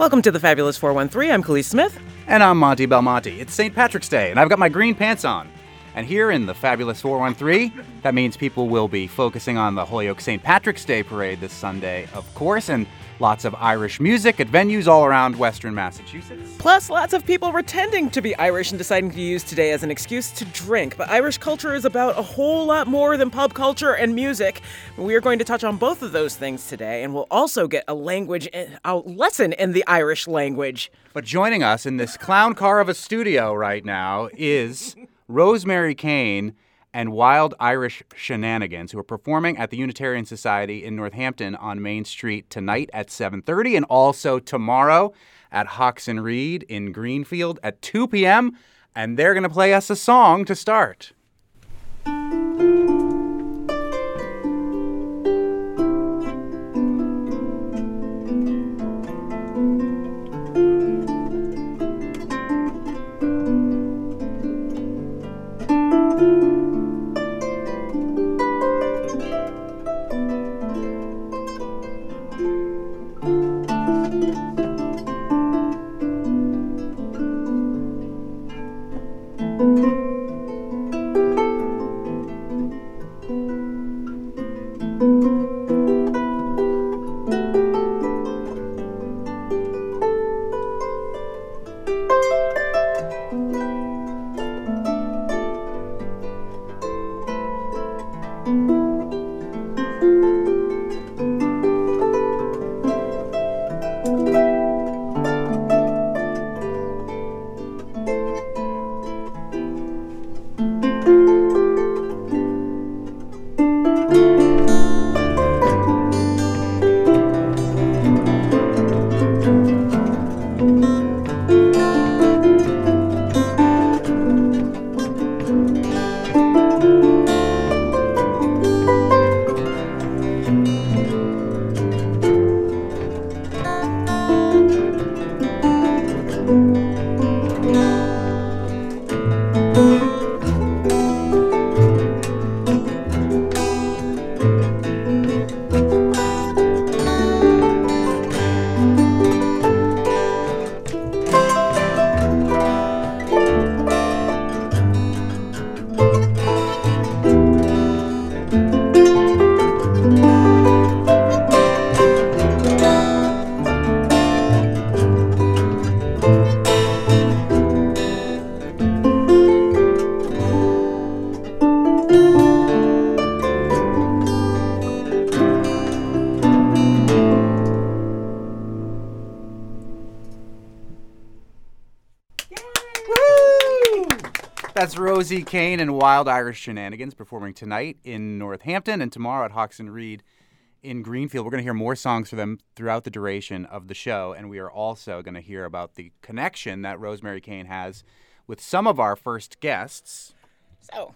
Welcome to the Fabulous 413. I'm Kaliis Smith. And I'm Monte Belmonte. It's St. Patrick's Day, and I've got my green pants on. And here in the Fabulous 413, that means people will be focusing on the Holyoke St. Patrick's Day parade this Sunday, of course, and lots of Irish music at venues all around Western Massachusetts. Plus, lots of people pretending to be Irish and deciding to use today as an excuse to drink. But Irish culture is about a whole lot more than pub culture and music. We are going to touch on both of those things today, and we'll also get a language, a lesson in the Irish language. But joining us in this clown car of a studio right now is Rosemary Caine and Wild Irish Shenanigans, who are performing at the Unitarian Society in Northampton on Main Street tonight at 7:30 and also tomorrow at Hawks and Reed in Greenfield at 2 p.m. And they're going to play us a song to start. That's Rosie Caine and Wild Irish Shenanigans performing tonight in Northampton and tomorrow at Hawks and Reed in Greenfield. We're going to hear more songs for them throughout the duration of the show, and we are also going to hear about the connection that Rosemary Caine has with some of our first guests. So,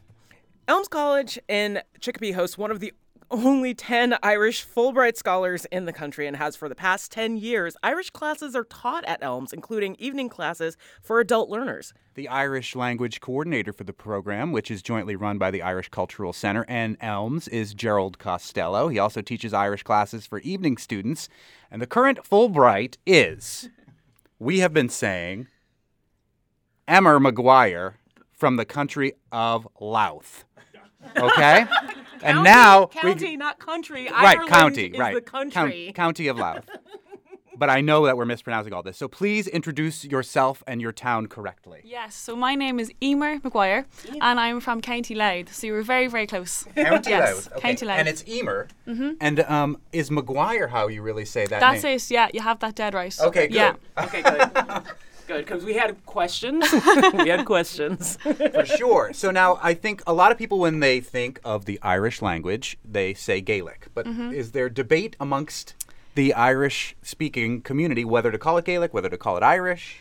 Elms College in Chicopee hosts one of the only 10 Irish Fulbright scholars in the country and has for the past 10 years. Irish classes are taught at Elms, including evening classes for adult learners. The Irish language coordinator for the program, which is jointly run by the Irish Cultural Center and Elms, is Gerald Costello. He also teaches Irish classes for evening students. And the current Fulbright is, we have been saying, Emmer Maguire from the country of Louth. Okay? and County- now we- county, not country. right, Ireland county, is right, the Count- county of Louth. but I know that we're mispronouncing all this. So please introduce yourself and your town correctly. Yes, so my name is Emer Maguire and I'm from County Louth, so you were very, very close. County Yes, Louth. Okay. County Louth. And it's Emer. Mm-hmm. And um, is Maguire how you really say that That's name? it, yeah, you have that dead right. Okay, good. Yeah. okay, good. Good, because we had questions. we had questions. For sure. So now I think a lot of people, when they think of the Irish language, they say Gaelic. But Mm-hmm. is there debate amongst the Irish speaking community whether to call it Gaelic, whether to call it Irish?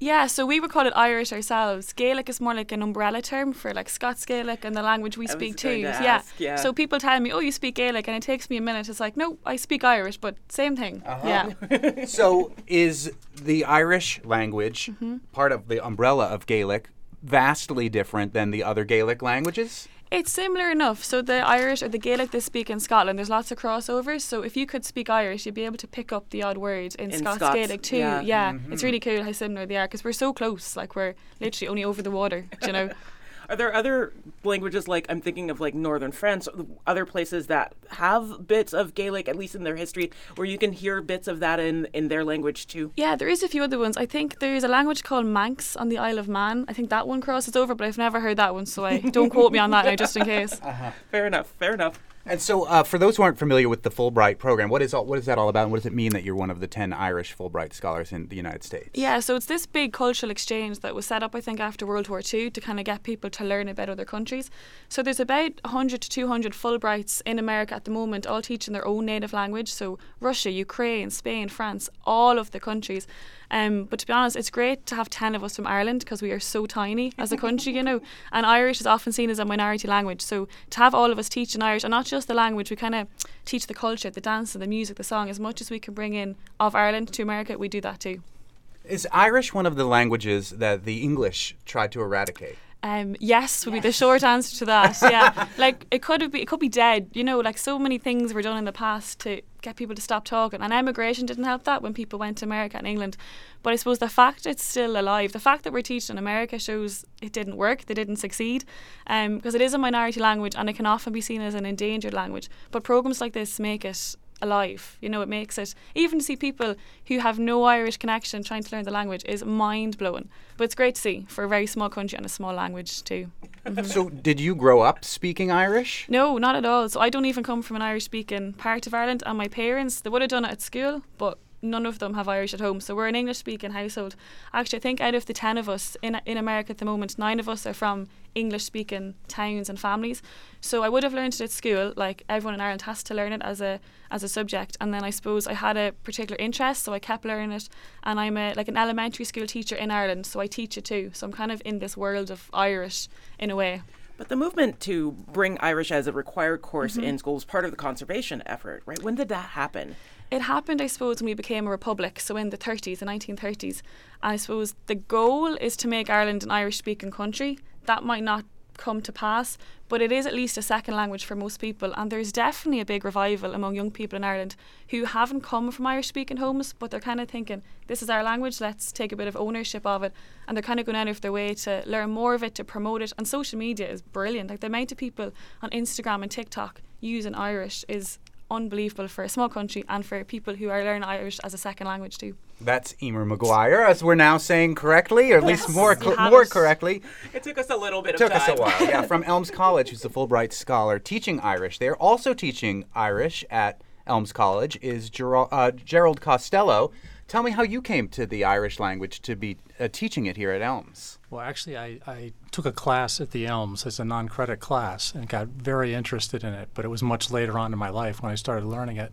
Yeah, so we would call it Irish ourselves. Gaelic is more like an umbrella term for like Scots Gaelic and the language we I was speak going too. to yeah. ask, yeah. So people tell me, "Oh, you speak Gaelic," and it takes me a minute. It's like, no, I speak Irish, but same thing. Uh-huh. Yeah. so is the Irish language Mm-hmm. part of the umbrella of Gaelic vastly different than the other Gaelic languages? It's similar enough. So the Irish or the Gaelic they speak in Scotland, there's lots of crossovers. So if you could speak Irish, you'd be able to pick up the odd word in, In Scots, Scots, Gaelic too. yeah. Yeah, mm-hmm. it's really cool how similar they are because we're so close. Like we're literally only over the water. do you know. Are there other languages like I'm thinking of like northern France, other places that have bits of Gaelic, at least in their history, where you can hear bits of that in in their language too? Yeah, there is a few other ones. I think there's a language called Manx on the Isle of Man. I think that one crosses over, but I've never heard that one, so I don't quote me on that now, just in case. Fair enough. Fair enough. And so, uh, for those who aren't familiar with the Fulbright program, what is all, what is that all about, and what does it mean that you're one of the ten Irish Fulbright scholars in the United States? Yeah, so it's this big cultural exchange that was set up, I think, after World War II to kind of get people to learn about other countries. So there's about 100 to 200 Fulbrights in America at the moment, all teaching their own native language. So Russia, Ukraine, Spain, France, all of the countries. Um, but to be honest, it's great to have 10 of us from Ireland because we are so tiny as a country, you know. And Irish is often seen as a minority language. So to have all of us teach in Irish, and not just the language, we kind of teach the culture, the dance, and the music, the song, as much as we can bring in of Ireland to America, we do that too. Is Irish one of the languages that the English tried to eradicate? Um, yes would be the short answer to that. Yeah, like it could be, it could be dead. You know, like so many things were done in the past to get people to stop talking, and emigration didn't help that when people went to America and England. But I suppose the fact it's still alive, the fact that we're teaching in America shows it didn't work, they didn't succeed, um, because it is a minority language and it can often be seen as an endangered language. But programs like this make it alive. You know, it makes it even to see people who have no Irish connection trying to learn the language is mind blowing. But it's great to see for a very small country and a small language too. Mm-hmm. So, did you grow up speaking Irish? No, not at all. So I don't even come from an Irish speaking part of Ireland and my parents they would have done it at school, but none of them have Irish at home. So we're an English speaking household. Actually I think out of the ten of us in in America at the moment, nine of us are from English speaking towns and families. So I would have learned it at school, like everyone in Ireland has to learn it as a as a subject. And then I suppose I had a particular interest, so I kept learning it. And I'm a like an elementary school teacher in Ireland, so I teach it too. So I'm kind of in this world of Irish in a way. But the movement to bring Irish as a required course mm-hmm. in school is part of the conservation effort, right? When did that happen? It happened, I suppose, when we became a republic, so in the 30s, the 1930s. And I suppose the goal is to make Ireland an Irish speaking country. That might not come to pass, but it is at least a second language for most people. And there's definitely a big revival among young people in Ireland who haven't come from Irish speaking homes, but they're kind of thinking, this is our language, let's take a bit of ownership of it. And they're kind of going out of their way to learn more of it, to promote it. And social media is brilliant. Like the amount of people on Instagram and TikTok using Irish is unbelievable for a small country and for people who are learning Irish as a second language too. That's Emer Maguire, as we're now saying correctly, or at least more you cl- more it. correctly. It took us a little bit It Took of us a while. Yeah, from Elms College, who's a Fulbright scholar teaching Irish. They're also teaching Irish at Elms College. Is Gerald, uh, Gerald Costello? Tell me how you came to the Irish language to be uh, teaching it here at Elms. Well, actually, I, I took a class at the Elms as a non credit class and got very interested in it, but it was much later on in my life when I started learning it.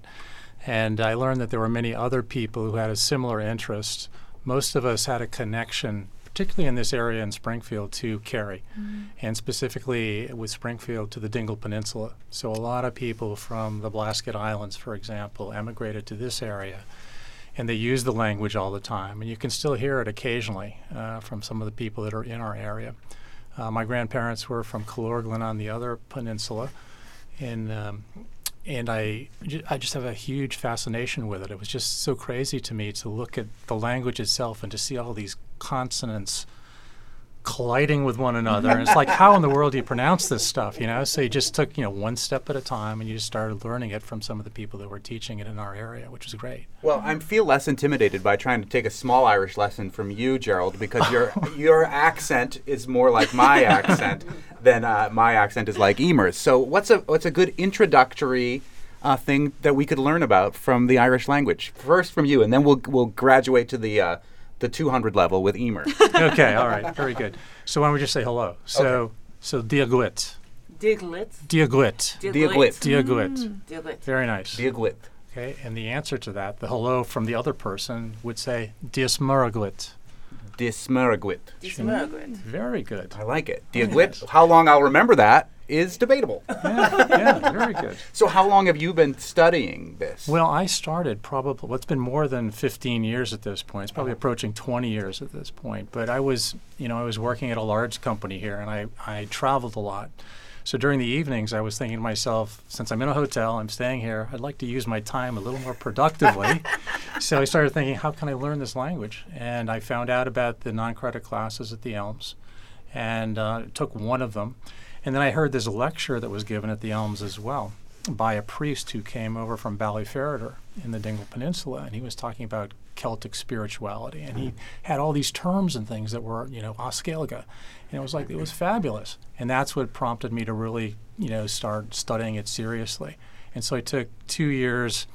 And I learned that there were many other people who had a similar interest. Most of us had a connection, particularly in this area in Springfield, to Kerry, mm-hmm. and specifically with Springfield to the Dingle Peninsula. So a lot of people from the Blasket Islands, for example, emigrated to this area and they use the language all the time. And you can still hear it occasionally uh, from some of the people that are in our area. Uh, my grandparents were from Calorglan on the other peninsula, and um, and I, ju- I just have a huge fascination with it. It was just so crazy to me to look at the language itself and to see all these consonants colliding with one another. and it's like, how in the world do you pronounce this stuff? You know, so you just took you know one step at a time, and you just started learning it from some of the people that were teaching it in our area, which was great. Well, I feel less intimidated by trying to take a small Irish lesson from you, Gerald, because your your accent is more like my accent than uh, my accent is like Emer's. So, what's a what's a good introductory uh, thing that we could learn about from the Irish language? First from you, and then we'll we'll graduate to the uh, the 200 level with Emer. okay, all right, very good. So why don't we just say hello? So, Okay. so diaguit, Diglett. diaguit, Diaguit. diaguit. Diglett. Mm. Very nice. Diagwit. Okay, and the answer to that, the hello from the other person would say diasmuraguit. Dismeragwit. Dismergwit. Very good. I like it. Diagwit. How long I'll remember that is debatable. Yeah, yeah, very good. So, how long have you been studying this? Well, I started probably, well, it's been more than 15 years at this point. It's probably approaching 20 years at this point. But I was, you know, I was working at a large company here and I, I traveled a lot. So during the evenings, I was thinking to myself, since I'm in a hotel, I'm staying here, I'd like to use my time a little more productively. so I started thinking, how can I learn this language? And I found out about the non credit classes at the Elms and uh, took one of them. And then I heard this lecture that was given at the Elms as well by a priest who came over from Ballyferriter in the Dingle Peninsula, and he was talking about Celtic spirituality, and he had all these terms and things that were, you know, Oskelga, and it was like it was fabulous, and that's what prompted me to really, you know, start studying it seriously, and so I took two years.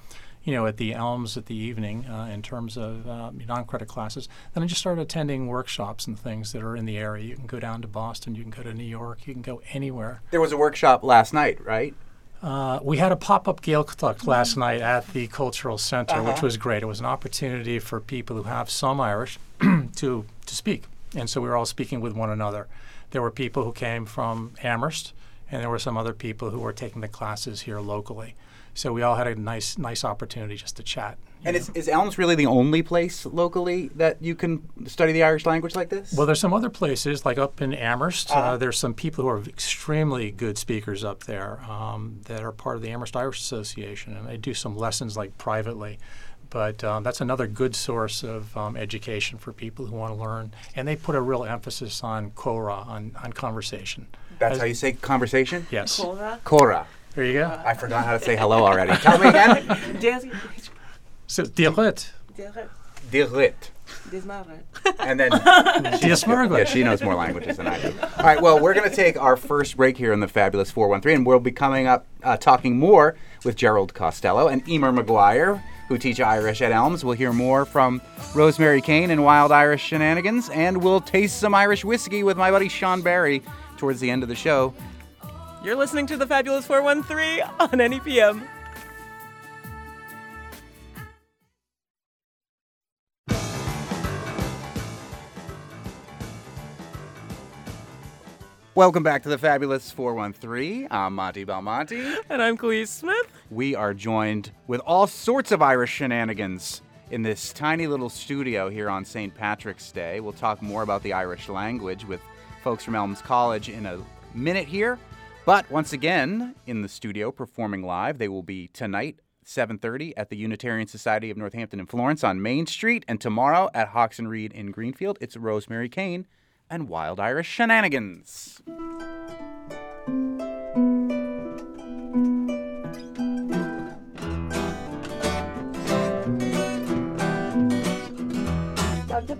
You know, at the Elms at the evening, uh, in terms of uh, non-credit classes. Then I just started attending workshops and things that are in the area. You can go down to Boston, you can go to New York, you can go anywhere. There was a workshop last night, right? Uh, we had a pop-up Gaeltacht last night at the Cultural Center, which was great. It was an opportunity for people who have some Irish to to speak, and so we were all speaking with one another. There were people who came from Amherst, and there were some other people who were taking the classes here locally. So we all had a nice nice opportunity just to chat. And is, is Elms really the only place locally that you can study the Irish language like this? Well, there's some other places, like up in Amherst. uh Uh-huh. there's some people who are extremely good speakers up there um, that are part of the Amherst Irish Association, and they do some lessons like privately. But um, that's another good source of um, education for people who want to learn. And they put a real emphasis on Cora, on, on conversation. That's as- how you say conversation? Yes. Cora? Cora. There you go. I forgot how to say hello already. Tell me again. So, Dialect. Dirit. And then Diasmarga. Yeah, she knows more languages than I do. All right, well, we're going to take our first break here in the Fabulous 413, and we'll be coming up uh, talking more with Gerald Costello and Emer Maguire, who teach Irish at Elms. We'll hear more from Rosemary Caine and Wild Irish Shenanigans, and we'll taste some Irish whiskey with my buddy Sean Barry towards the end of the show. You're listening to the Fabulous 413 on NEPM. Welcome back to the Fabulous 413. I'm Monte Belmonte. And I'm Cleve Smith. we are joined with all sorts of Irish shenanigans in this tiny little studio here on St. Patrick's Day. We'll talk more about the Irish language with folks from Elms College in a minute here. But once again, in the studio performing live, they will be tonight 7:30 at the Unitarian Society of Northampton in Florence on Main Street and tomorrow at Hawks and Reed in Greenfield. It's Rosemary Caine and Wild Irish Shenanigans. To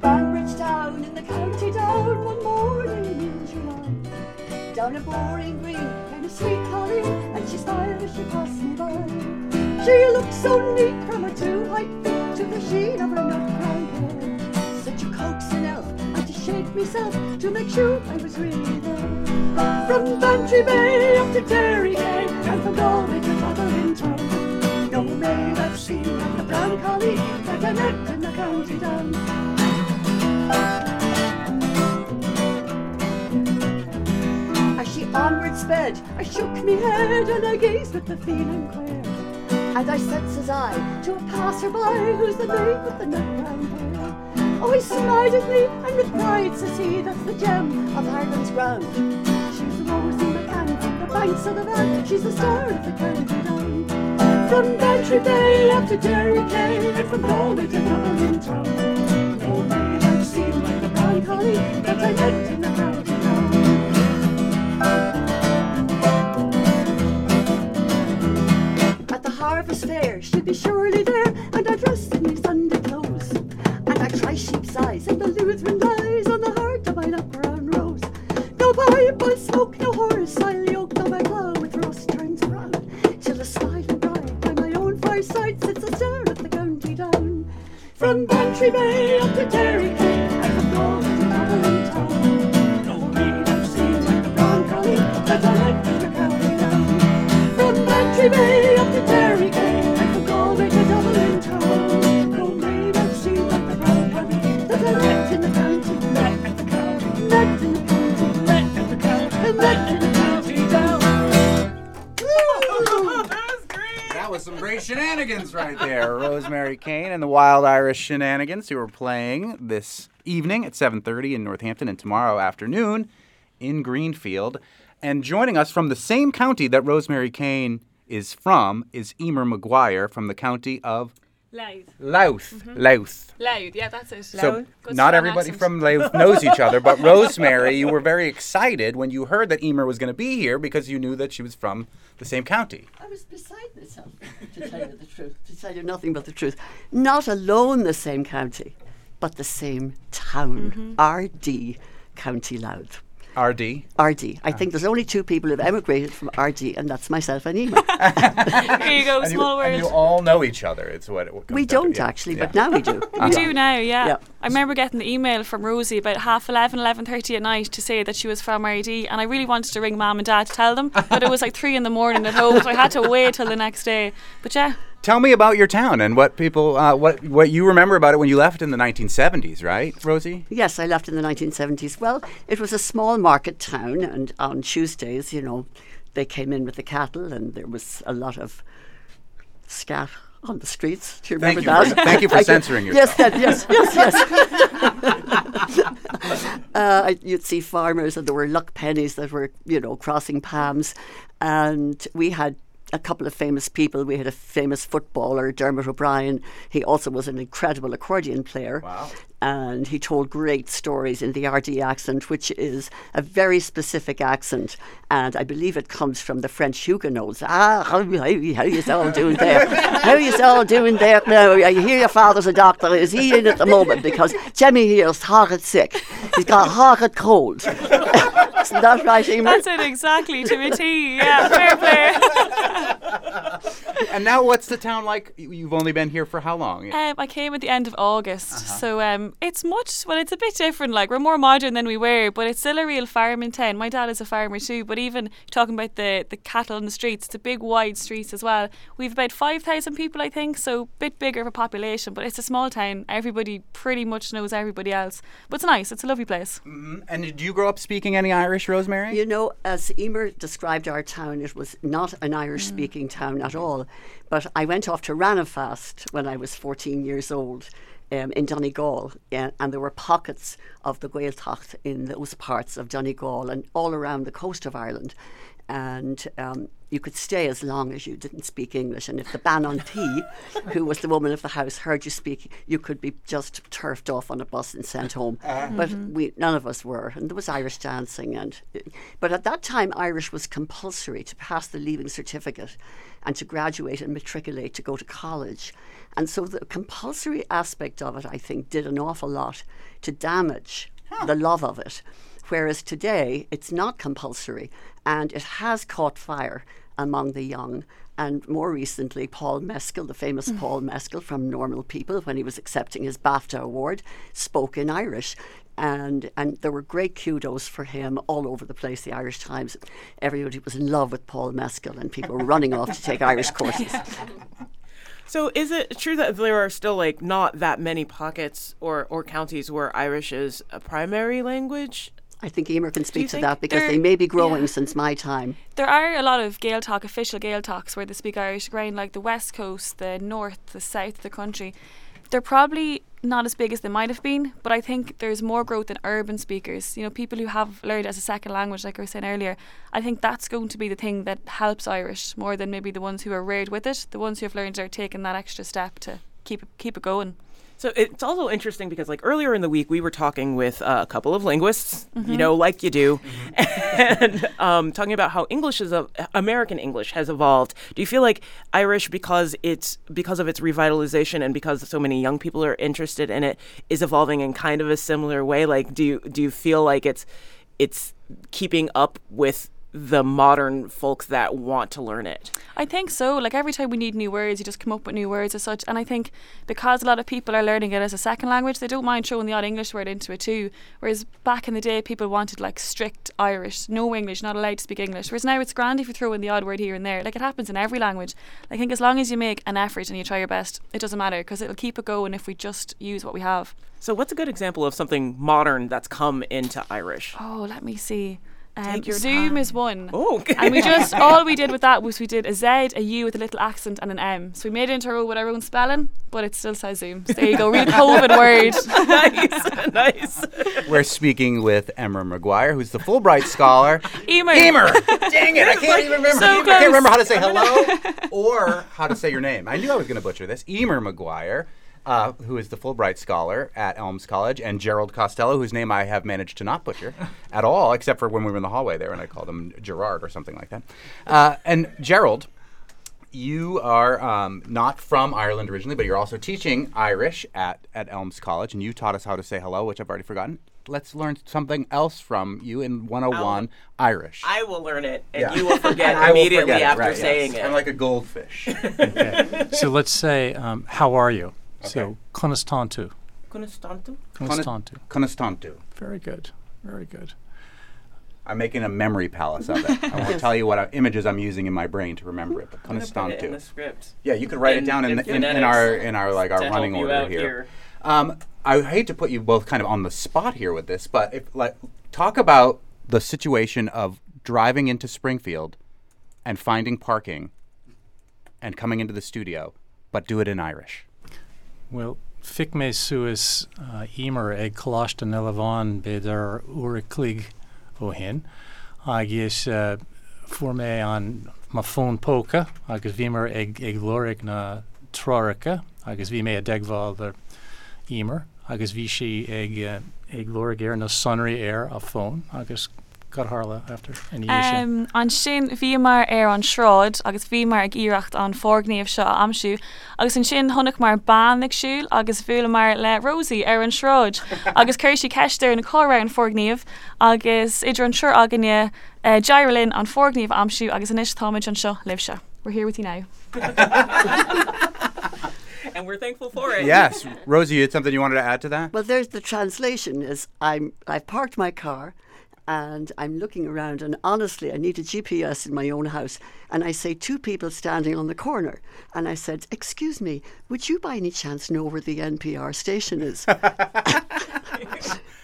Down a boreen green came a sweet colleen, and she smiled as she passed me by. She looked so neat from her two white feet to the sheen of her nut brown hair. Such a coaxing elf, I had to shake myself to make sure I was really there. From Bantry Bay up to Derry Quay, and from Galway to town. No maid I've seen like the brown colleen that I met in the county down. Onward sped, I shook me head and I gazed with the feeling queer. And I said, says I, to a passer-by, who's the maid with the nut brown hair? Oh, he smiled at me, and with pride says he, that's the gem of Ireland's ground. She's the rose in the can the banks of the Bann, she's the star of the county down. From Bantry Bay up to Derry Quay, and from Galway to Dublin town. Oh, no maid I've seen like the brown colleen that I met in the county harvest be surely there, and the Wild Irish Shenanigans who are playing this evening at 7:30 in Northampton and tomorrow afternoon in Greenfield. And joining us from the same county that Rosemary Caine is from is Emer Maguire from the county of Loud. Louth. Louth. Mm-hmm. Loud, yeah, that's it. So Good not everybody accent. from Louth knows each other, but Rosemary, you were very excited when you heard that Emer was going to be here because you knew that she was from the same county. I was beside myself, to tell you the truth, to tell you nothing but the truth. Not alone the same county, but the same town. Mm-hmm. Ardee, County Louth. Ardee. Ardee. I ah. think there's only two people who've emigrated from Ardee, and that's myself and Emer. Here you go, And you, small and you all know each other. It's what it what we comes down to, don't yeah. actually, Yeah. but now we do. We do now, yeah. Yeah. I remember getting the email from Rosie about half 11, 11.30 at night to say that she was from Ardee and I really wanted to ring mum and dad to tell them, but it was like 3 in the morning at home, so I had to wait till the next day. But yeah, Tell me about your town and what people, uh, what what you remember about it when you left in the 1970s, right, Rosie? Yes, I left in the 1970s. Well, it was a small market town, and on Tuesdays, you know, they came in with the cattle, and there was a lot of scat on the streets. Do you Thank you that? for- thank you for censoring Yes, that- yes, yes, yes. uh, you'd see farmers, and there were luck pennies that were, you know, crossing palms, and we had. A couple of famous people. We had a famous footballer, Dermot O'Brien. He also was an incredible accordion player. Wow. And he told great stories in the Ardee accent, which is a very specific accent. And I believe it comes from the French Huguenots. Ah, how, how, how you all doing there? How you all doing there? Now, I hear your father's a doctor. Is he in at the moment? Because Jimmy here's horrid sick. He's got a horrid cold. Isn't that right, Emer? that's it exactly to a T. Yeah, fair play. And now, what's the town like? You- You've only been here for how long? Um, I came at the end of August, Uh-huh. so um, it's much. Well, it's a bit different. Like we're more modern than we were, but it's still a real farming town. My dad is a farmer too. But even talking about the the cattle in the streets, it's a big wide streets as well. We've about five thousand people, I think, so a bit bigger of a population. But it's a small town. Everybody pretty much knows everybody else. But it's nice. It's a lovely place. Mhm. And did you grow up speaking any Irish, Rosemary? You know, as Emer described our town, it was not an Irish speaking town at all. But I went off to Ranafast when I was 14 years old um, in Donegal, uh, and there were pockets of the Gaeltacht in those parts of Donegal and all around the coast of Ireland. And um, you could stay as long as you didn't speak English. And if the Bananti, who was the woman of the house, heard you speak, you could be just turfed off on a bus and sent home. But we none of us were, and there was Irish dancing. And but at that time, Irish was compulsory to pass the leaving certificate and to graduate and matriculate to go to college. And so the compulsory aspect of it, I think, did an awful lot to damage the love of it. Whereas today, it's not compulsory and it has caught fire among the young. And more recently, Paul Mescal, the famous mm. Paul Mescal from Normal People, when he was accepting his BAFTA award, spoke in Irish. And, and there were great kudos for him all over the place. The Irish Times, everybody was in love with Paul Mescal, and people were running off to take Irish courses. So is it true that there are still like not that many pockets or, or counties where Irish is a primary language? I think Emer can speak to that because they may be growing yeah. since my time. There are a lot of Gaeltacht, official Gaeltachts, where they speak Irish around like the west coast, the north, the south of the country. They're probably not as big as they might have been, but I think there's more growth in urban speakers. You know, people who have learned as a second language, like I was saying earlier. I think that's going to be the thing that helps Irish more than maybe the ones who are reared with it. The ones who have learned are taking that extra step to keep it, keep it going. So it's also interesting because, like earlier in the week, we were talking with uh, a couple of linguists, Mm-hmm. you know, like you do, and um, talking about how English is a, American English has evolved. Do you feel like Irish, because it's because of its revitalization and because so many young people are interested in it, is evolving in kind of a similar way? Like, do you do you feel like it's it's keeping up with the modern folks that want to learn it? I think so. Like every time we need new words, you just come up with new words as such. And I think because a lot of people are learning it as a second language, they don't mind throwing the odd English word into it too. Whereas back in the day, people wanted like strict Irish, no English, not allowed to speak English. Whereas now it's grand if you throw in the odd word here and there. Like it happens in every language. I think as long as you make an effort and you try your best, it doesn't matter because it'll keep it going if we just use what we have. So, what's a good example of something modern that's come into Irish? Oh, let me see. Um, Take your Zoom time. is one. Oh, And we just all we did with that was we did a Z, a U with a little accent and an M. So we made it into our, with our own spelling, but it still says Zoom. So there you go, real COVID word. nice, nice. We're speaking with Emma Maguire, who's the Fulbright scholar. Emer. Emer! Dang it, I can't even remember. So I can't remember how to say hello or how to say your name. I knew I was going to butcher this. Emer Maguire, uh, who is the Fulbright scholar at Elms College, and Gerald Costello, whose name I have managed to not butcher at all, except for when we were in the hallway there and I called him Gerard or something like that. Uh, and Gerald, you are um, not from Ireland originally, but you're also teaching Irish at, at Elms College, and you taught us how to say hello, which I've already forgotten. Let's learn something else from you in 101 Irish. I will learn it, and Yeah. you will forget I will immediately forget it, after right, yes. saying it. I'm like a goldfish. Okay. so let's say, um, how are you? So, Okay. Conastantu. Conastantu? Conastantu. Conastantu. Very good. Very good. I'm making a memory palace of it. I won't tell you what uh, images I'm using in my brain to remember it, but I'm gonna put it in the script. Yeah, you could write in- it down in, in the, in, in our in our like our running order here. here. Um, I hate to put you both kind of on the spot here with this, but if like talk about the situation of driving into Springfield and finding parking and coming into the studio, but do it in Irish. Well, fic me suis uh, emer ag colashta nelavan beder uriclig o hin. Agus uh, for me an ma phone poca, agus vimer ag, ag lorig na trorica, agus vi me a degval der emer, agus vi si ag, uh, air na sunry air a phone, got harla after any um, an sin bhí mar ar an sráid agus bhí mar ag íirecht an fórgníomh seo a amsú agus an sin tháinig mar ban agsúil agus bhúla mar le Rosaí ar an sráid agus chuir si ceistir na chorá an fórgníomh agus idir an sure aganine uh, deirelinn an fórgníomh amsú agus inis táid an seo libse. We're here with you now. And we're thankful for it. Yes, Rosie, you had something you wanted to add to that? Well, there's the translation is I'm I've parked my car and I'm looking around and honestly I need a GPS in my own house and I say two people standing on the corner and I said, "Excuse me, would you by any chance know where the NPR station is?"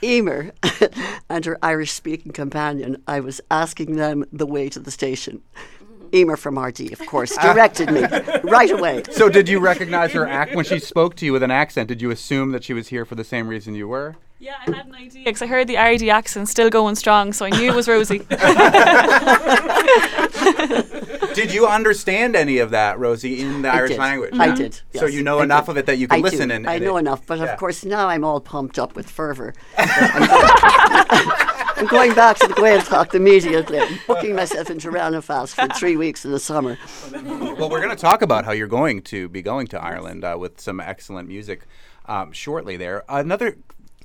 Emer and her Irish speaking companion, I was asking them the way to the station. Mm-hmm. Emer from Ardee, of course, directed me right away. So, did you recognize her act when she spoke to you with an accent? Did you assume that she was here for the same reason you were? Yeah, I had an idea. Because I heard the Ardee accent still going strong, so I knew it was Rosie. Did you understand any of that, Rosie, in the I Irish did. language? I did. So you know I enough did. of it that you can I listen do. and- I know it- enough, but yeah. of course now I'm all pumped up with fervour. I'm, going, I'm going back to the Gaeltacht immediately, booking myself in Tirana fast for three weeks in the summer. Well, we're going to talk about how you're going to be going to Ireland uh, with some excellent music um, shortly there. Another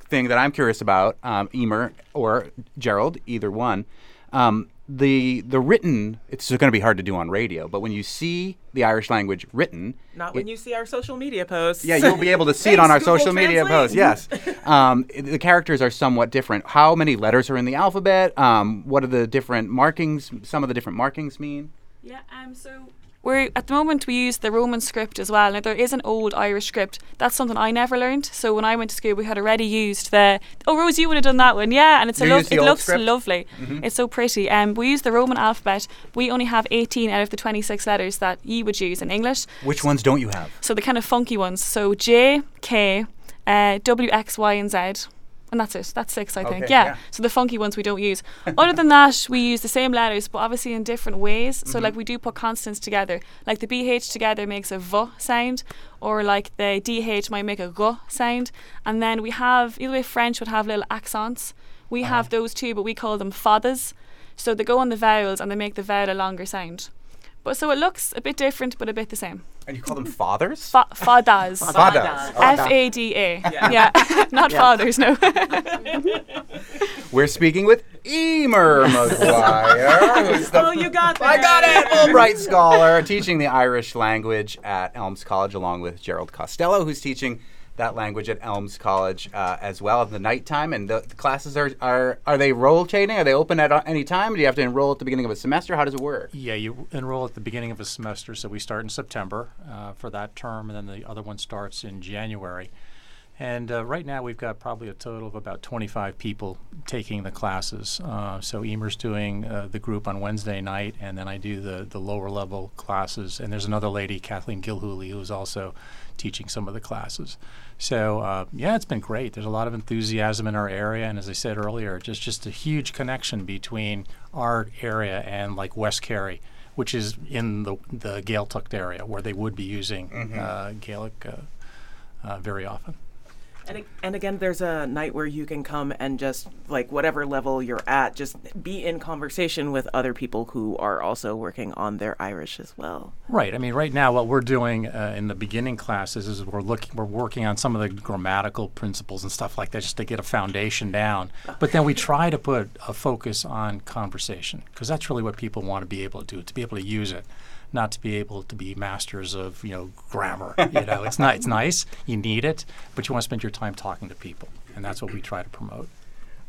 thing that I'm curious about, um, Emer or Gerald, either one, um, the the written. It's going to be hard to do on radio, but when you see the Irish language written, Not when it- you see our social media posts. Yeah, you'll be able to see it on our Google social media posts. Yes, um, the characters are somewhat different. How many letters are in the alphabet? Um, what are the different markings? Some of the different markings mean. Yeah, um, so we're at the moment we use the Roman script as well. Now there is an old Irish script. That's something I never learned. So when I went to school, we had already used the. Oh, Rose, you would have done that one, yeah. And it's a You used the it looks script? lovely. It's so pretty. Um, we use the Roman alphabet. We only have 18 out of the 26 letters that you would use in English. Which ones don't you have? So the kind of funky ones. So J, K, uh, W, X, Y, and Z. And that's it. That's six, I think. Okay, Yeah. yeah. So the funky ones we don't use. Other than that, we use the same letters, but obviously in different ways. Mm-hmm. So like we do put consonants together. Like the BH together makes a V sound, or like the DH might make a G sound. And then we have, either way French would have little accents. We Uh-huh. have those too, but we call them fathers. So they go on the vowels and they make the vowel a longer sound. But so it looks a bit different, but a bit the same. And you call them fathers? Fa- fadas. Fadas. Oh, F A D A. Yeah. Yeah, not fathers, no. We're speaking with Emer Maguire. who's the- Oh, you got that. I got it! Fulbright scholar teaching the Irish language at Elms College, along with Gerald Costello, who's teaching that language at Elms College uh, as well at the nighttime. And the, the classes are, are are they rotating? Are they open at any time? Do you have to enroll at the beginning of a semester? How does it work? Yeah, you enroll at the beginning of a semester, so we start in September uh, for that term, and then the other one starts in January. And uh, right now, we've got probably a total of about 25 people taking the classes. Uh, so Emer's doing uh, the group on Wednesday night, and then I do the, the lower level classes. And there's another lady, Kathleen Gilhooly, who's also teaching some of the classes. So uh, yeah, it's been great. There's a lot of enthusiasm in our area, and as I said earlier, just just a huge connection between our area and like West Kerry, which is in the the Gaeltacht area where they would be using uh, Gaelic uh, uh, very often. And, and again, there's a night where you can come and just, like, whatever level you're at, just be in conversation with other people who are also working on their Irish as well. Right. I mean, right now, what we're doing uh, in the beginning classes is we're looking, we're working on some of the grammatical principles and stuff like that, just to get a foundation down. But then we try to put a focus on conversation because that's really what people want to be able to do, to be able to use it, not to be able to be masters of you know grammar. you know, it's not, it's nice, you need it, but you want to spend your time talking to people, and that's what we try to promote.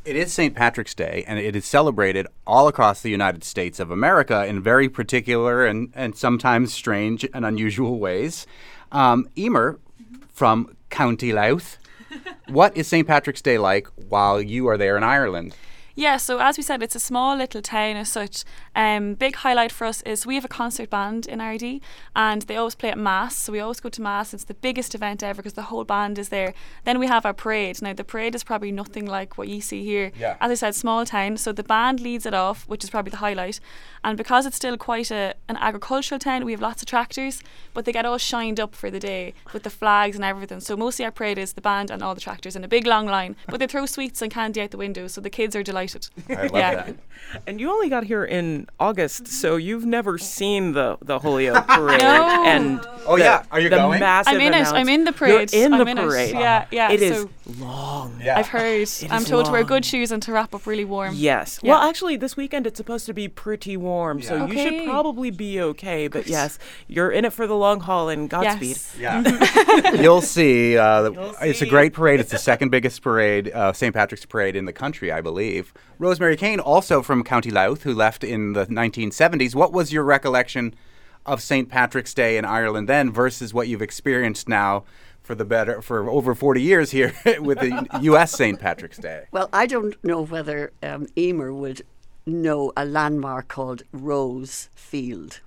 It is St. Patrick's Day, and it is celebrated all across the United States of America in very particular and, and sometimes strange and unusual ways. Um, Emer from County Louth, what is St. Patrick's Day like while you are there in Ireland? Yeah, so as we said, it's a small little town as such. Um, big highlight for us is we have a concert band in Ardee, and they always play at Mass. So we always go to Mass. It's the biggest event ever because the whole band is there. Then we have our parade. Now the parade is probably nothing like what you see here. Yeah. As I said, small town. So the band leads it off, which is probably the highlight. And because it's still quite a an agricultural town, we have lots of tractors, but they get all shined up for the day with the flags and everything. So mostly our parade is the band and all the tractors in a big long line. But they throw sweets and candy out the window, so the kids are delighted. I love Yeah. that. And you only got here in August, so you've never seen the the Holyoke parade. No. And Oh, the- yeah. Are you the going? Massive I'm in it. announce- I'm in the parade. You're in I'm the in it. parade. Yeah, yeah. It is So long. Yeah. I've heard. I'm is told to wear good shoes and to wrap up really warm. Yes. Yeah. Well, actually, this weekend it's supposed to be pretty warm, so Yeah. you should probably be okay. But yes, you're in it for the long haul, and Godspeed. Yes. Yeah. You'll see. Uh, You'll It's a great parade. It's the second biggest parade, uh, St. Patrick's Parade in the country, I believe. Rosemary Caine, also from County Louth, who left in the 1970s. What was your recollection of St. Patrick's Day in Ireland then versus what you've experienced now for the better for over 40 years here with the U.S. St. Patrick's Day? Well, I don't know whether um, Emer would know a landmark called Rose Field.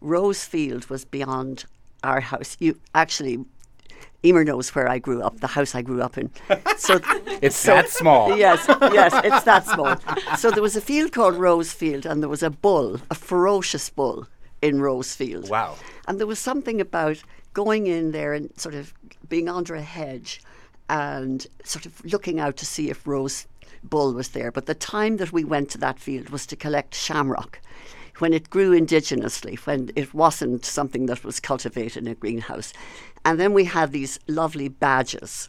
Rose Field was beyond our house. You actually, Emer knows where I grew up, the house I grew up in. So It's so- that small. Yes, yes, it's that small. So there was a field called Rose Field, and there was a bull, a ferocious bull in Rose Field. Wow. And there was something about going in there and sort of being under a hedge and sort of looking out to see if Rose Bull was there. But the time that we went to that field was to collect shamrock. When it grew indigenously, when it wasn't something that was cultivated in a greenhouse. And then we had these lovely badges.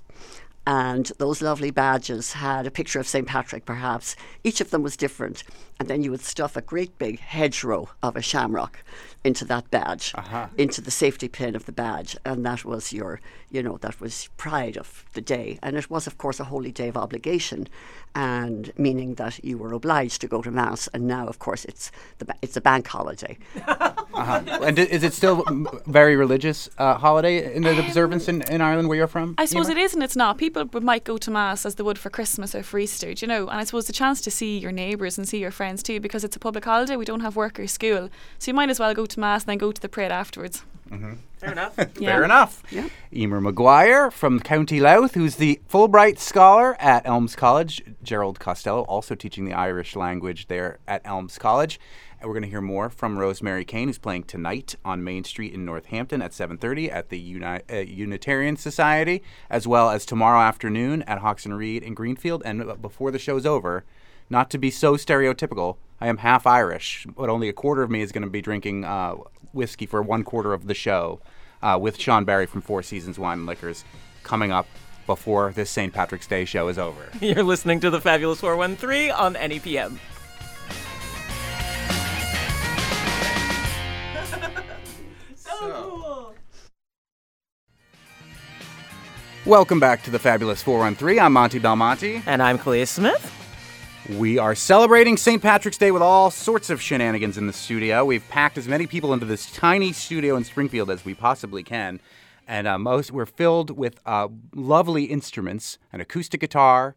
And those lovely badges had a picture of St. Patrick, perhaps. Each of them was different. And then you would stuff a great big hedgerow of a shamrock into that badge, into the safety pin of the badge. And that was your, you know, that was pride of the day. And it was, of course, a holy day of obligation, and meaning that you were obliged to go to Mass. And now, of course, it's, the, it's a bank holiday. And is it still a very religious uh, holiday in the observance in, in Ireland where you're from? I suppose Emer? it is and it's not. People might go to mass as they would for Christmas or for Easter, do you know. And I suppose the chance to see your neighbours and see your friends too, because it's a public holiday. We don't have work or school, so you might as well go to mass and then go to the parade afterwards. Fair enough. Fair enough. Yeah. Emer Maguire from County Louth, who's the Fulbright Scholar at Elms College. Gerald Costello also teaching the Irish language there at Elms College. And we're going to hear more from Rosemary Caine, who's playing tonight on Main Street in Northampton at 7:30 at the Uni- uh, Unitarian Society, as well as tomorrow afternoon at Hawks and Reed in Greenfield. And uh, before the show's over, not to be so stereotypical, I am half Irish, but only a quarter of me is going to be drinking uh, whiskey for one quarter of the show uh, with Sean Barry from Four Seasons Wine and Liquors coming up before this St. Patrick's Day show is over. You're listening to the Fabulous 413 on NEPM. Welcome back to the Fabulous 413. I'm Monte Belmonte. And I'm Clea Smith. We are celebrating St. Patrick's Day with all sorts of shenanigans in the studio. We've packed as many people into this tiny studio in Springfield as we possibly can. and uh, most were filled with uh, lovely instruments: an acoustic guitar,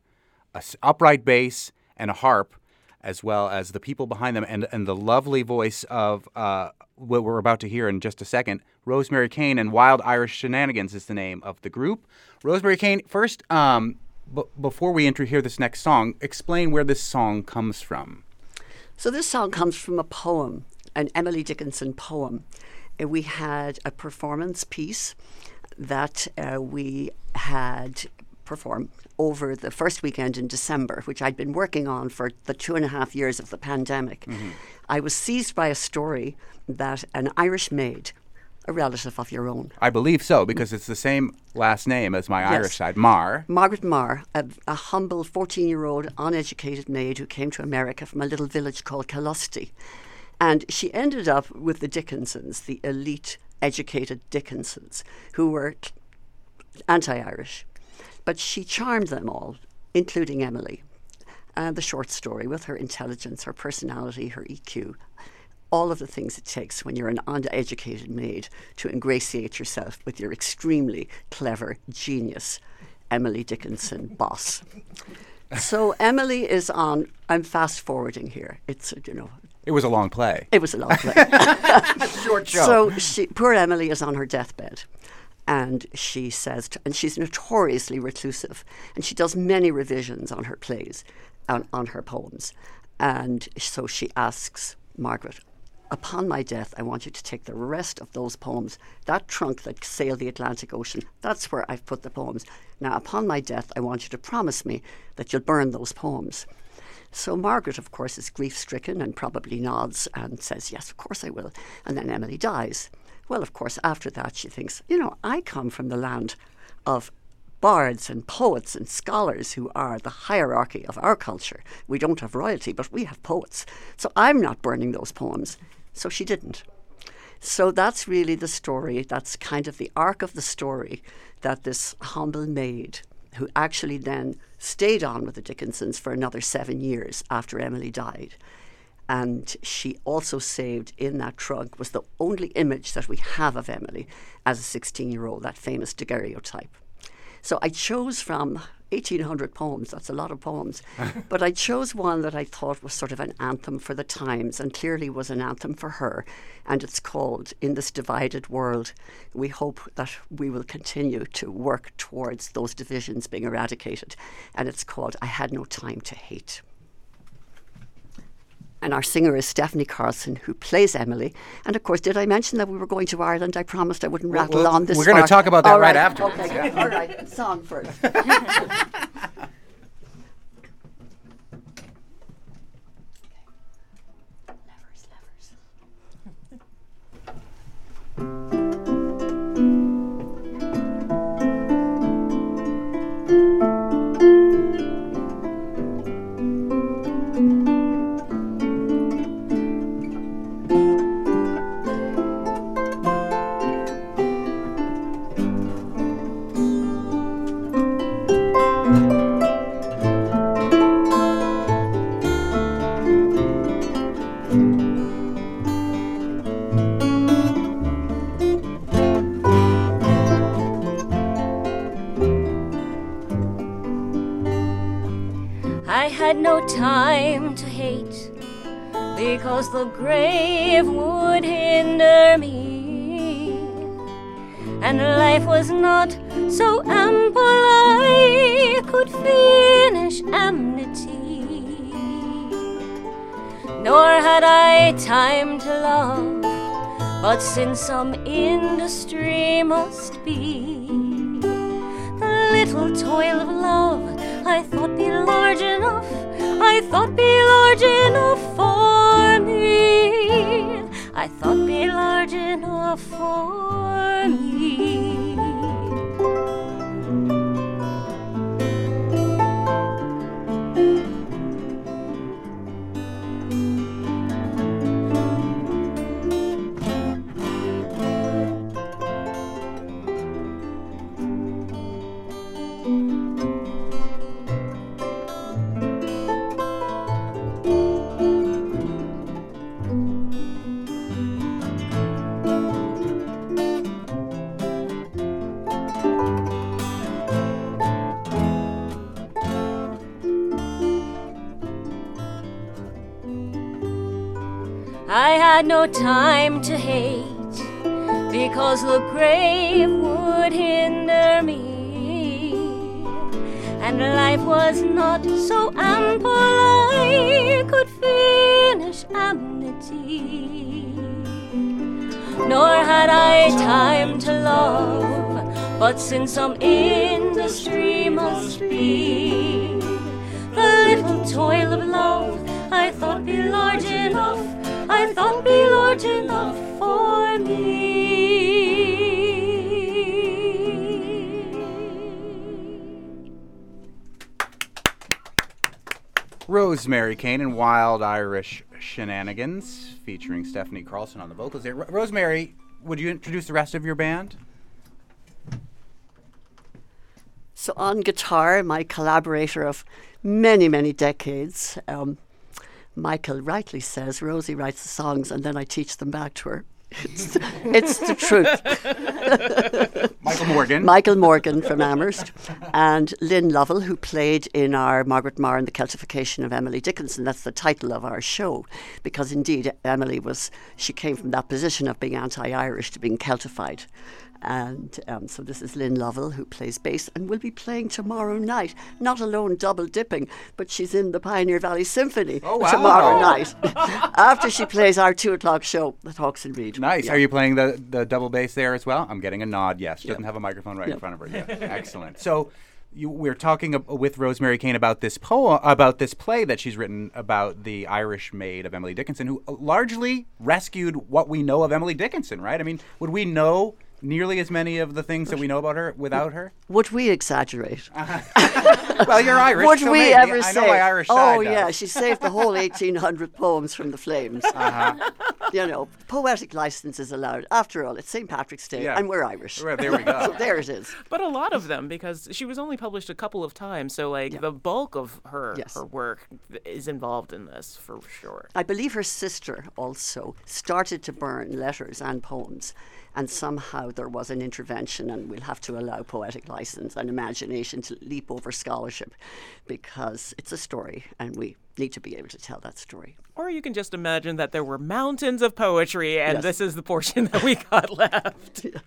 a s- upright bass, and a harp, as well as the people behind them, and and the lovely voice of uh, what we're about to hear in just a second. Rosemary Caine and Wild Irish Shenanigans is the name of the group. Rosemary Caine, first, um, b- before we enter here this next song, explain where this song comes from. So this song comes from a poem, an Emily Dickinson poem. Uh, We had a performance piece that uh, we had performed over the first weekend in December, which I'd been working on for the two and a half years of the pandemic. I was seized by a story that an Irish maid, a relative of your own, I believe so because it's the same last name as my Irish side, Maher. Margaret Maher, a, a humble 14 year old uneducated maid who came to America from a little village called Kilusty. And she ended up with the Dickinsons, the elite educated Dickinsons, who were anti Irish. But she charmed them all, including Emily. And the short story with her intelligence, her personality, her EQ, all of the things it takes when you're an undereducated maid to ingratiate yourself with your extremely clever genius, Emily Dickinson boss. So Emily is on. I'm fast forwarding here. It's you know It was a long play. it was a long play. Short show. So she, poor Emily is on her deathbed. And she says, to, and she's notoriously reclusive, and she does many revisions on her plays, on, on her poems. And so she asks Margaret, upon my death, I want you to take the rest of those poems, that trunk that sailed the Atlantic Ocean, that's where I've put the poems. Now, upon my death, I want you to promise me that you'll burn those poems. So Margaret, of course, is grief stricken and probably nods and says, Yes, of course I will. And then Emily dies. Well, of course, after that, she thinks, You know, I come from the land of bards and poets and scholars who are the hierarchy of our culture. We don't have royalty, but we have poets. So I'm not burning those poems. So she didn't. So that's really the story. That's kind of the arc of the story that this humble maid, who actually then stayed on with the Dickinsons for another seven years after Emily died. And she also saved in that trunk was the only image that we have of Emily as a 16 year old, that famous daguerreotype. So I chose from 1,800 poems, that's a lot of poems, but I chose one that I thought was sort of an anthem for the times and clearly was an anthem for her. And it's called In This Divided World. We hope that we will continue to work towards those divisions being eradicated. And it's called I Had No Time to Hate. And our singer is Stephanie Carlson, who plays Emily. And of course, did I mention that we were going to Ireland? I promised I wouldn't rattle well, on this. we're gonna talk about that All right after Okay, good. all right. Song first. since some industry must be, had no time to hate because the grave would hinder me, and life was not so ample I could finish amity. Nor had I time to love, but since some industry must be, the little toil of love I thought be large enough for me. Rosemary Caine and Wild Irish Shenanigans, featuring Stephanie Carlson on the vocals. There, Ro- Rosemary, would you introduce the rest of your band? So on guitar, my collaborator of many, many decades, um, Michael rightly says Rosie writes the songs and then I teach them back to her. It's, it's the truth. Michael Morgan. Michael Morgan from Amherst and Lynn Lovell, who played in our Margaret Maher and the Celtification of Emily Dickinson. That's the title of our show, because indeed Emily was, she came from that position of being anti Irish to being Celtified. And um, so this is Lynn Lovell, who plays bass and will be playing tomorrow night. Not alone double dipping, but she's in the Pioneer Valley Symphony Oh, wow. tomorrow night after she plays our two o'clock show at Hawks and Reed. Nice. Yeah. Are you playing the, the double bass there as well? I'm getting a nod. Yes. She Yeah. doesn't have a microphone right in front of her. Yes. Excellent. So. You, we're talking ab- with Rosemary Caine about this poem, about this play that she's written about the Irish maid of Emily Dickinson, who largely rescued what we know of Emily Dickinson. Right? I mean, would we know nearly as many of the things that we know about her without her? Would we exaggerate? well, you're Irish. Would so we maybe. ever I say? know my Irish oh side yeah, does. she saved the whole 1800 poems from the flames. Uh-huh. You know, poetic license is allowed. After all, it's St. Patrick's Day, Yeah. and we're Irish. Well, there we go. so there it is. But a lot of them, because she was only published a couple of times, so like the bulk of her Yes. her work is involved in this for sure. I believe her sister also started to burn letters and poems, and somehow there was an intervention, and we'll have to allow poetic license and imagination to leap over scholarship because it's a story, and we need to be able to tell that story. Or you can just imagine that there were mountains of poetry, and Yes. this is the portion that we got left. Yes.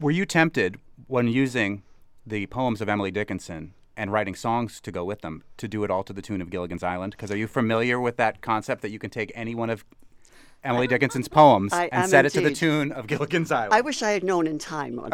Were you tempted when using the poems of Emily Dickinson and writing songs to go with them to do it all to the tune of Gilligan's Island? Because are you familiar with that concept that you can take any one of Emily Dickinson's poems I and set it to the tune of Gilligan's Island? I wish I had known in time. A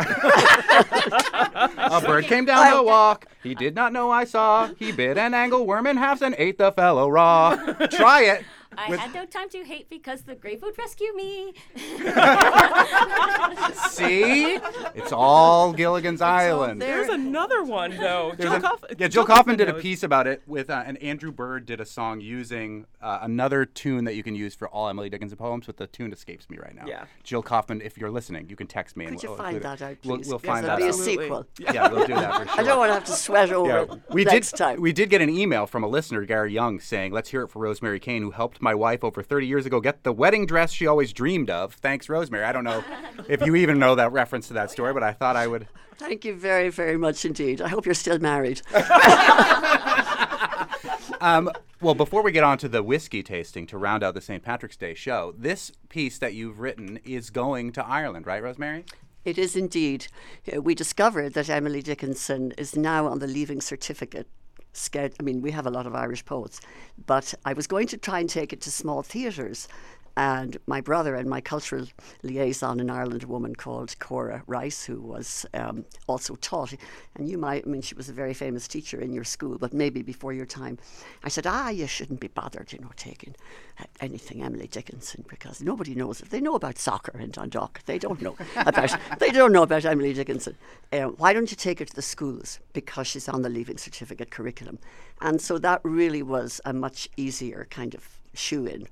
bird came down the walk. He did not know I saw. He bit an angleworm in halves and ate the fellow raw. Try it. I With- had no time to hate because the grave would rescue me. See? It's all Gilligan's Island. There's another one though. There's Jill an- Coff- yeah, Jill Kaufman did a piece about it with, uh, and Andrew Bird did a song using uh, another tune that you can use for all Emily Dickinson poems, but the tune escapes me right now. Yeah. Jill Kaufman, if you're listening, you can text me. and Could you we'll find include it. that out, We'll, please? we'll Yes, find there'll that be a sequel. Yeah, we'll do that for sure. I don't want to have to sweat over Yeah, it we next did. time. We did get an email from a listener, Gary Young, saying, "Let's hear it for Rosemary Caine, who helped my wife over 30 years ago get the wedding dress she always dreamed of." Thanks, Rosemary. I don't know if you even know that reference to that story, but I thought I would. Thank you very, very much indeed. I hope you're still married. Um, well, before we get on to the whiskey tasting to round out the St. Patrick's Day show, this piece that you've written is going to Ireland, right, Rosemary? It is indeed. Uh, We discovered that Emily Dickinson is now on the leaving certificate. Sched- I mean, we have a lot of Irish poets, but I was going to try and take it to small theatres. And my brother and my cultural liaison in Ireland, a woman called Cora Rice, who was um, also taught, and you might, I mean, she was a very famous teacher in your school, but maybe before your time. I said, ah, you shouldn't be bothered, you know, taking uh, anything Emily Dickinson because nobody knows. They know about soccer in Dundalk. They don't know about they don't know about Emily Dickinson. Uh, why don't you take her to the schools because she's on the Leaving Certificate curriculum? And so that really was a much easier kind of shoe in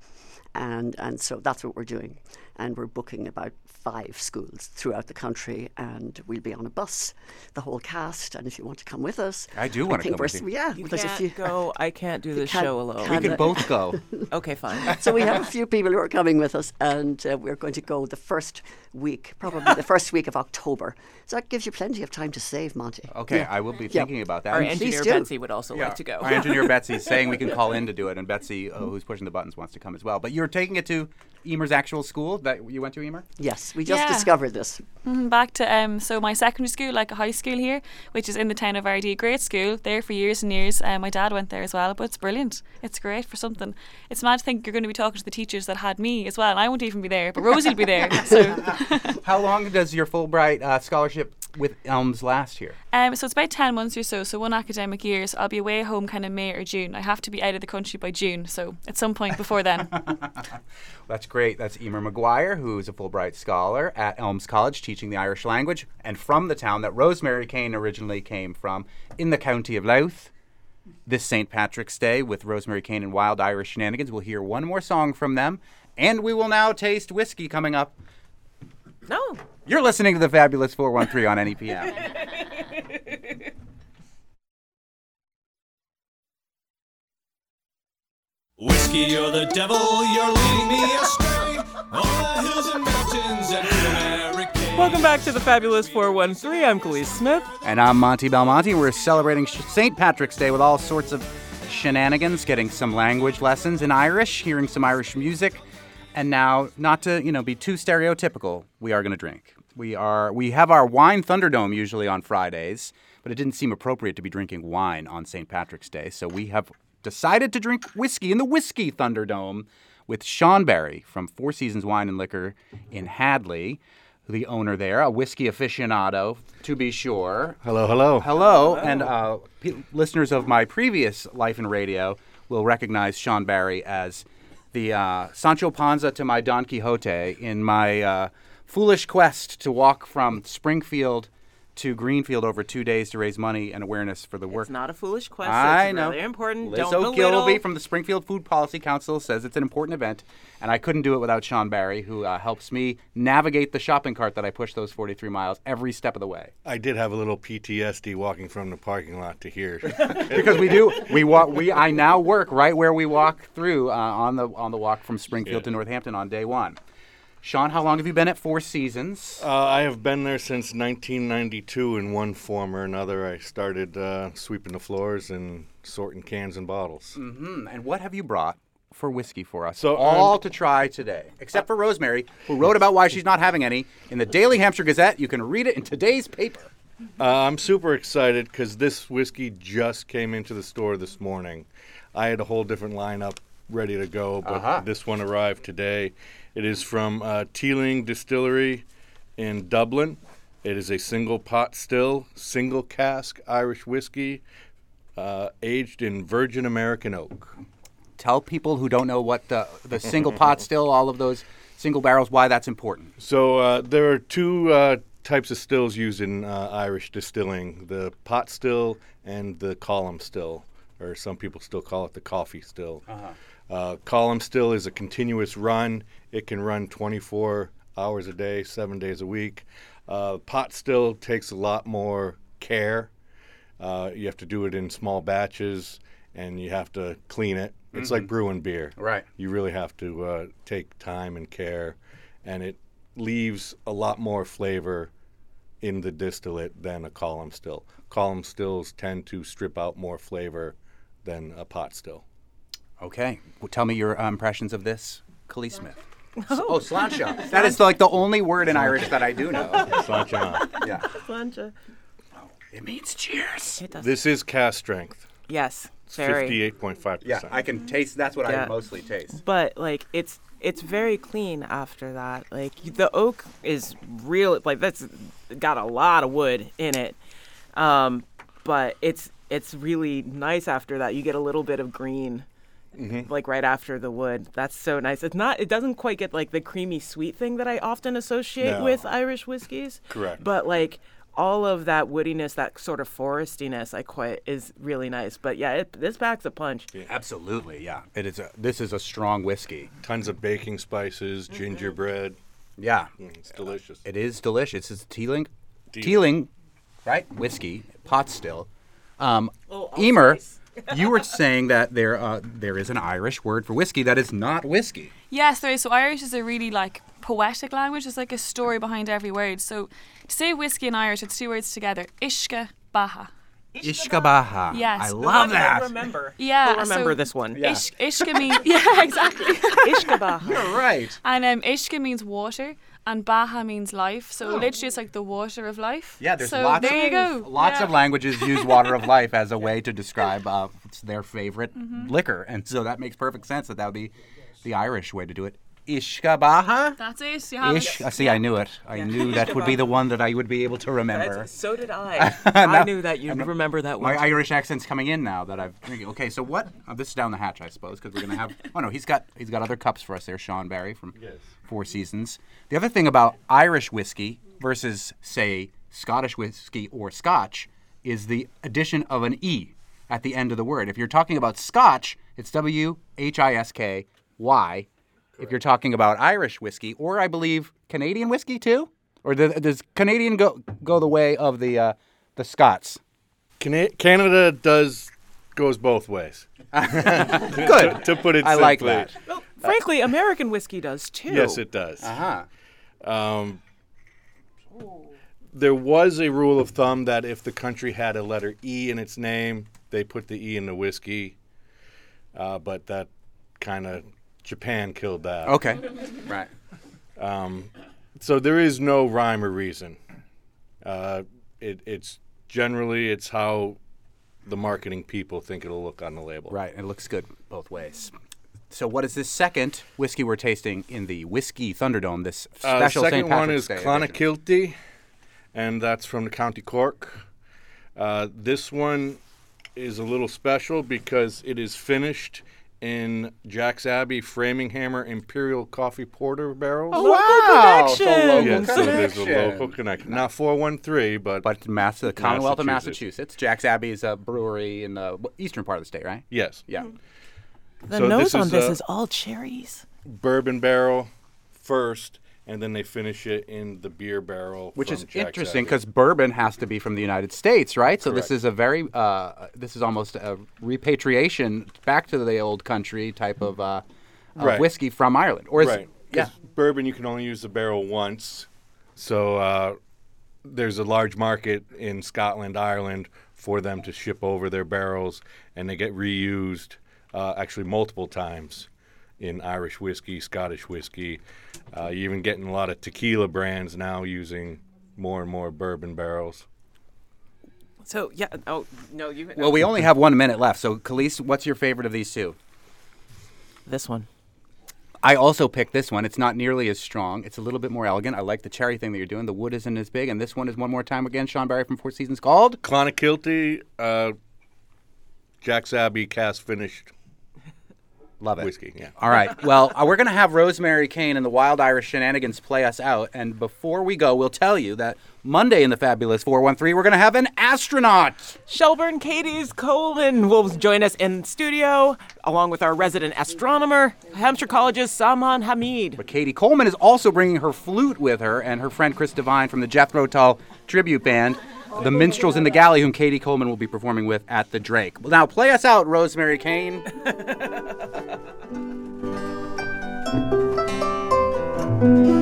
and and so that's what we're doing. And we're booking about five schools throughout the country and we'll be on a bus the whole cast and if you want to come with us I do wanna come we're with s- you. yeah You there's a can't few go. I can't do this can't- show alone. We can't- both go. Okay, fine. So we have a few people who are coming with us, and uh, we're going to go the first week, probably the first week of October. So that gives you plenty of time to save, Monte. Okay, Yeah. I will be Yeah. thinking about that. Our And- engineer. Betsy would also Yeah, like to go. Our engineer Betsy is saying we can call in to do it, and Betsy, uh, who's pushing the buttons, wants to come as well. But you're taking it to Emer's actual school that you went to, Emer? Yes, we just Yeah. discovered this. Mhm, Back to um, so my secondary school, like a high school here, which is in the town of Ardee. Great school, there for years and years. Um, my dad went there as well, but it's brilliant. It's great for something. It's mad to think you're going to be talking to the teachers that had me as well, and I won't even be there, but Rosie will be there. So, How long does your Fulbright uh, scholarship with Elms last year? um, so it's about ten months or so. So one academic year. So I'll be away home kind of May or June. I have to be out of the country by June. So at some point before then. That's great. That's Emer Maguire, who's a Fulbright scholar at Elms College teaching the Irish language and from the town that Rosemary Caine originally came from in the county of Louth. This St. Patrick's Day with Rosemary Caine and Wild Irish Shenanigans. We'll hear one more song from them, and we will now taste whiskey coming up. No. You're listening to the Fabulous 413 on NEPM. Whiskey, you're the devil, you're leading me astray. On the hills and mountains and American. Welcome back to the Fabulous 413. I'm Kaliis Smith. And I'm Monte Belmonte. We're celebrating St. Patrick's Day with all sorts of shenanigans, getting some language lessons in Irish, hearing some Irish music, and now, not to you know be too stereotypical, we are going to drink. We are we have our wine Thunderdome usually on Fridays, but it didn't seem appropriate to be drinking wine on St. Patrick's Day, so we have decided to drink whiskey in the Whiskey Thunderdome with Sean Barry from Four Seasons Wine and Liquor in Hadley. The owner there, a whiskey aficionado, to be sure. Hello, hello. Hello, and uh, pe listeners of my previous Life in Radio will recognize Sean Barry as the uh, Sancho Panza to my Don Quixote in my uh, foolish quest to walk from Springfield to Greenfield over two days to raise money and awareness for the work. It's not a foolish question. I it's know. really important. Liz Don't O'Gilvie belittle. from the Springfield Food Policy Council says it's an important event, and I couldn't do it without Sean Barry, who uh, helps me navigate the shopping cart that I push those 43 miles every step of the way. I did have a little PTSD walking from the parking lot to here. because we do we walk we I now work right where we walk through uh, on the on the walk from Springfield to Northampton on day one. Sean, how long have you been at Four Seasons? uh, I have been there since 1992 in one form or another. I started uh, sweeping the floors and sorting cans and bottles. Hmm, and what have you brought for whiskey for us? So, all um, to try today, except for Rosemary, who wrote about why she's not having any in the Daily Hampshire Gazette. You can read it in today's paper. Uh, I'm super excited because this whiskey just came into the store this morning. I had a whole different lineup ready to go, but Uh-huh. this one arrived today. It is from uh, Teeling Distillery in Dublin. It is a single pot still, single cask Irish whiskey, uh, aged in virgin American oak. Tell people who don't know what the the single pot still, all of those single barrels, why that's important. So uh, there are two uh, types of stills used in uh, Irish distilling: the pot still and the column still, or some people still call it the Coffey still. uh column still is a continuous run; it can run 24 hours a day, seven days a week. Uh, pot still takes a lot more care. Uh, you have to do it in small batches, and you have to clean it. It's like brewing beer. Right. You really have to uh, take time and care, and it leaves a lot more flavor in the distillate than a column still. Column stills tend to strip out more flavor than a pot still. Okay. Well, tell me your uh, impressions of this, Kaliis Smith. Oh, sláinte. That is like the only word in Irish that I do know. Sancha. Yeah. Sláinte. It means cheers. It does. this is cask strength, yes, very. 58.5%. Yeah, I can taste. That's what Yeah. I mostly taste. but like it's it's very clean after that. Like the oak is real. Like that's got a lot of wood in it. Um, but it's it's really nice after that. You get a little bit of green. Like right after the wood, that's so nice. It's not. It doesn't quite get like the creamy sweet thing that I often associate No. with Irish whiskeys. Correct. But like all of that woodiness, that sort of forestiness, I quite is really nice. But yeah, it, this packs a punch. Absolutely, yeah. It is. A, this is a strong whiskey. Tons of baking spices, gingerbread. Yeah, Mm, It's delicious. it is delicious. It's Teeling, Teeling. Teeling, right? Whiskey, pot still. Um, Oh, Emer, you were saying that there uh, there is an Irish word for whiskey that is not whiskey. Yes, there is. So Irish is a really like poetic language. There's like a story behind every word. So to say whiskey in Irish, it's two words together: ishka baha. Ishkabaha. Yes. I love One that. Remember. Yeah, We'll remember so- this one. Ish, ishka means yeah, exactly. Ishkabaha. You're right. and um, ishka means water, and baha means life. So literally, it's like the water of life. Oh. Yeah, there's so lots there of you go. lots Yeah. of languages use water of life as a way to describe uh, their favorite Mm-hmm. liquor, and so that makes perfect sense that that would be the Irish way to do it. Ishkabaha. That's it. You have Ish. I see. I knew it. I knew that would be the one that I would be able to remember. That's- so did I. I Now- knew that you'd remember that one. My Irish accent's coming in now that I've drinking. Okay, so what? Oh, this is down the hatch, I suppose, because we're gonna have. Oh no, he's got he's got other cups for us there, Sean Barry from Four Seasons. The other thing about Irish whiskey versus say Scottish whiskey or Scotch is the addition of an e at the end of the word. If you're talking about Scotch, it's W H I S K Y. If you're talking about Irish whiskey, or I believe Canadian whiskey too, or does, does Canadian go go the way of the uh, the Scots? Cana- Canada does goes both ways. Good. To put it simply. I simply. like that. well, frankly, American whiskey does too. Yes, it does. Uh huh. Um, there was a rule of thumb that if the country had a letter E in its name, they put the E in the whiskey. Uh, but that kind of Japan killed that. Okay. Right. So there is no rhyme or reason. Uh, it, it's generally it's how the marketing people think it'll look on the label. Right. It looks good both ways. So, what is this second whiskey we're tasting in the Whiskey Thunderdome? This special Uh, the special second St. one is Day edition? Clonakilty, and that's from the County Cork. Uh, this one is a little special because it is finished in Jack's Abbey Framinghammer Imperial Coffee Porter barrels. Oh, wow. So connection. local yeah, so there's a local connection. Not 413, but, But Mass- the Commonwealth of Massachusetts. Massachusetts. Jack's Abbey is a brewery in the eastern part of the state, right? yes. Yeah. Hmm. The So nose this on is, this is all cherries. Bourbon barrel first, and then they finish it in the beer barrel. Which is Jack's interesting because bourbon has to be from the United States, right? So this is a very, uh, this is almost a repatriation back to the old country type of, uh, of Right. whiskey from Ireland. Or is right. yeah. Bourbon, you can only use the barrel once. So uh, there's a large market in Scotland, Ireland for them to ship over their barrels, and they get reused uh, actually multiple times in Irish whiskey, Scottish whiskey. Uh, you're even getting a lot of tequila brands now using more and more bourbon barrels. So yeah. Oh no, you. Well, we only have one minute left. So, Kaliis, what's your favorite of these two? this one. I also picked this one. It's not nearly as strong. It's a little bit more elegant. I like the cherry thing that you're doing. The wood isn't as big. And this one is one more time again, Sean Barry from Four Seasons called. Clonakilty, uh, Jack's Abbey cask finished Love it. whiskey. Yeah. All right. Well, uh, we're going to have Rosemary Caine and the Wild Irish Shenanigans play us out. And before we go, we'll tell you that Monday in the Fabulous 413, we're going to have an astronaut. Shelburne Cady's Coleman will join us in studio, along with our resident astronomer, Hampshire College's Saman Hamid. But Cady Coleman is also bringing her flute with her and her friend Chris Devine from the Jethro Tull tribute band, the Minstrels in the Galley, whom Cady Coleman will be performing with at the Drake. Well, now play us out, Rosemary Caine.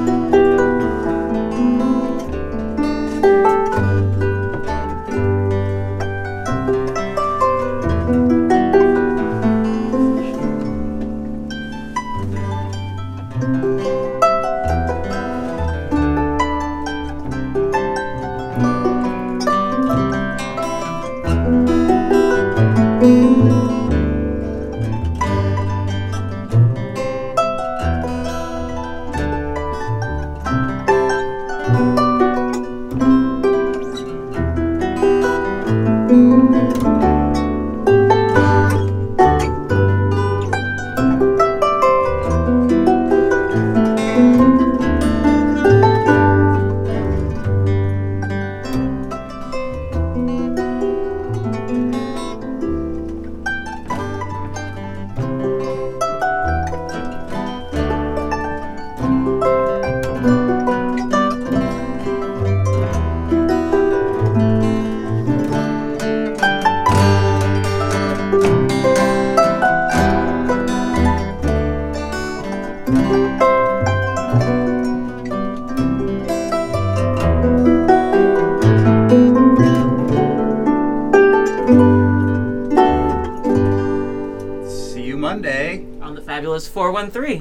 fabulous 413.